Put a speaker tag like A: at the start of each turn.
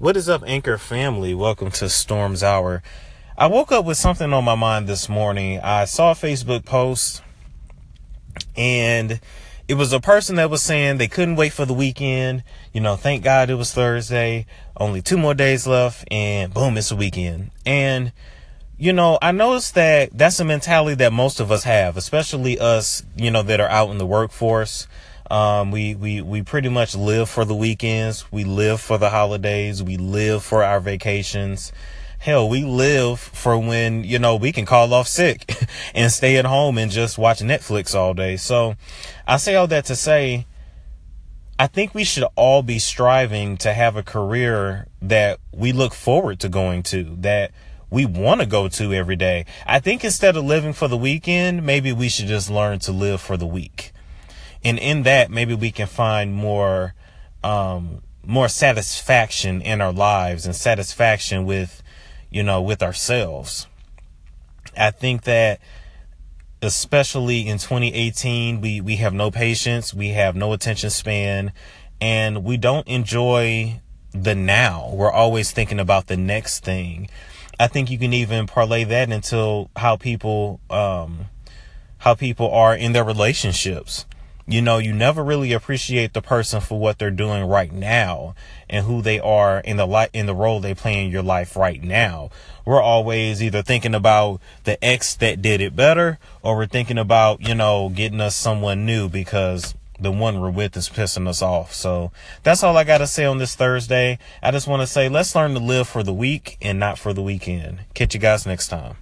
A: What is up, Anchor family? Welcome to Storm's Hour. I woke up with something on my mind this morning. I saw a Facebook post and it was a person that was saying they couldn't wait for the weekend. You know, thank God it was Thursday, only two more days left, and boom, it's a weekend. And, you know, I noticed that that's a mentality that most of us have, especially us, you know, that are out in the workforce. Um, we, we, we pretty much live for the weekends. We live for the holidays. We live for our vacations. Hell, we live for when, you know, we can call off sick and stay at home and just watch Netflix all day. So I say all that to say, I think we should all be striving to have a career that we look forward to going to, that we want to go to every day. I think instead of living for the weekend, maybe we should just learn to live for the week. And in that, maybe we can find more, um, more satisfaction in our lives and satisfaction with, you know, with ourselves. I think that especially in 2018, we, we have no patience. We have no attention span and we don't enjoy the now. We're always thinking about the next thing. I think you can even parlay that into how people, um, how people are in their relationships you know, you never really appreciate the person for what they're doing right now and who they are in the light, in the role they play in your life right now. We're always either thinking about the ex that did it better or we're thinking about, you know, getting us someone new because the one we're with is pissing us off. So that's all I got to say on this Thursday. I just want to say let's learn to live for the week and not for the weekend. Catch you guys next time.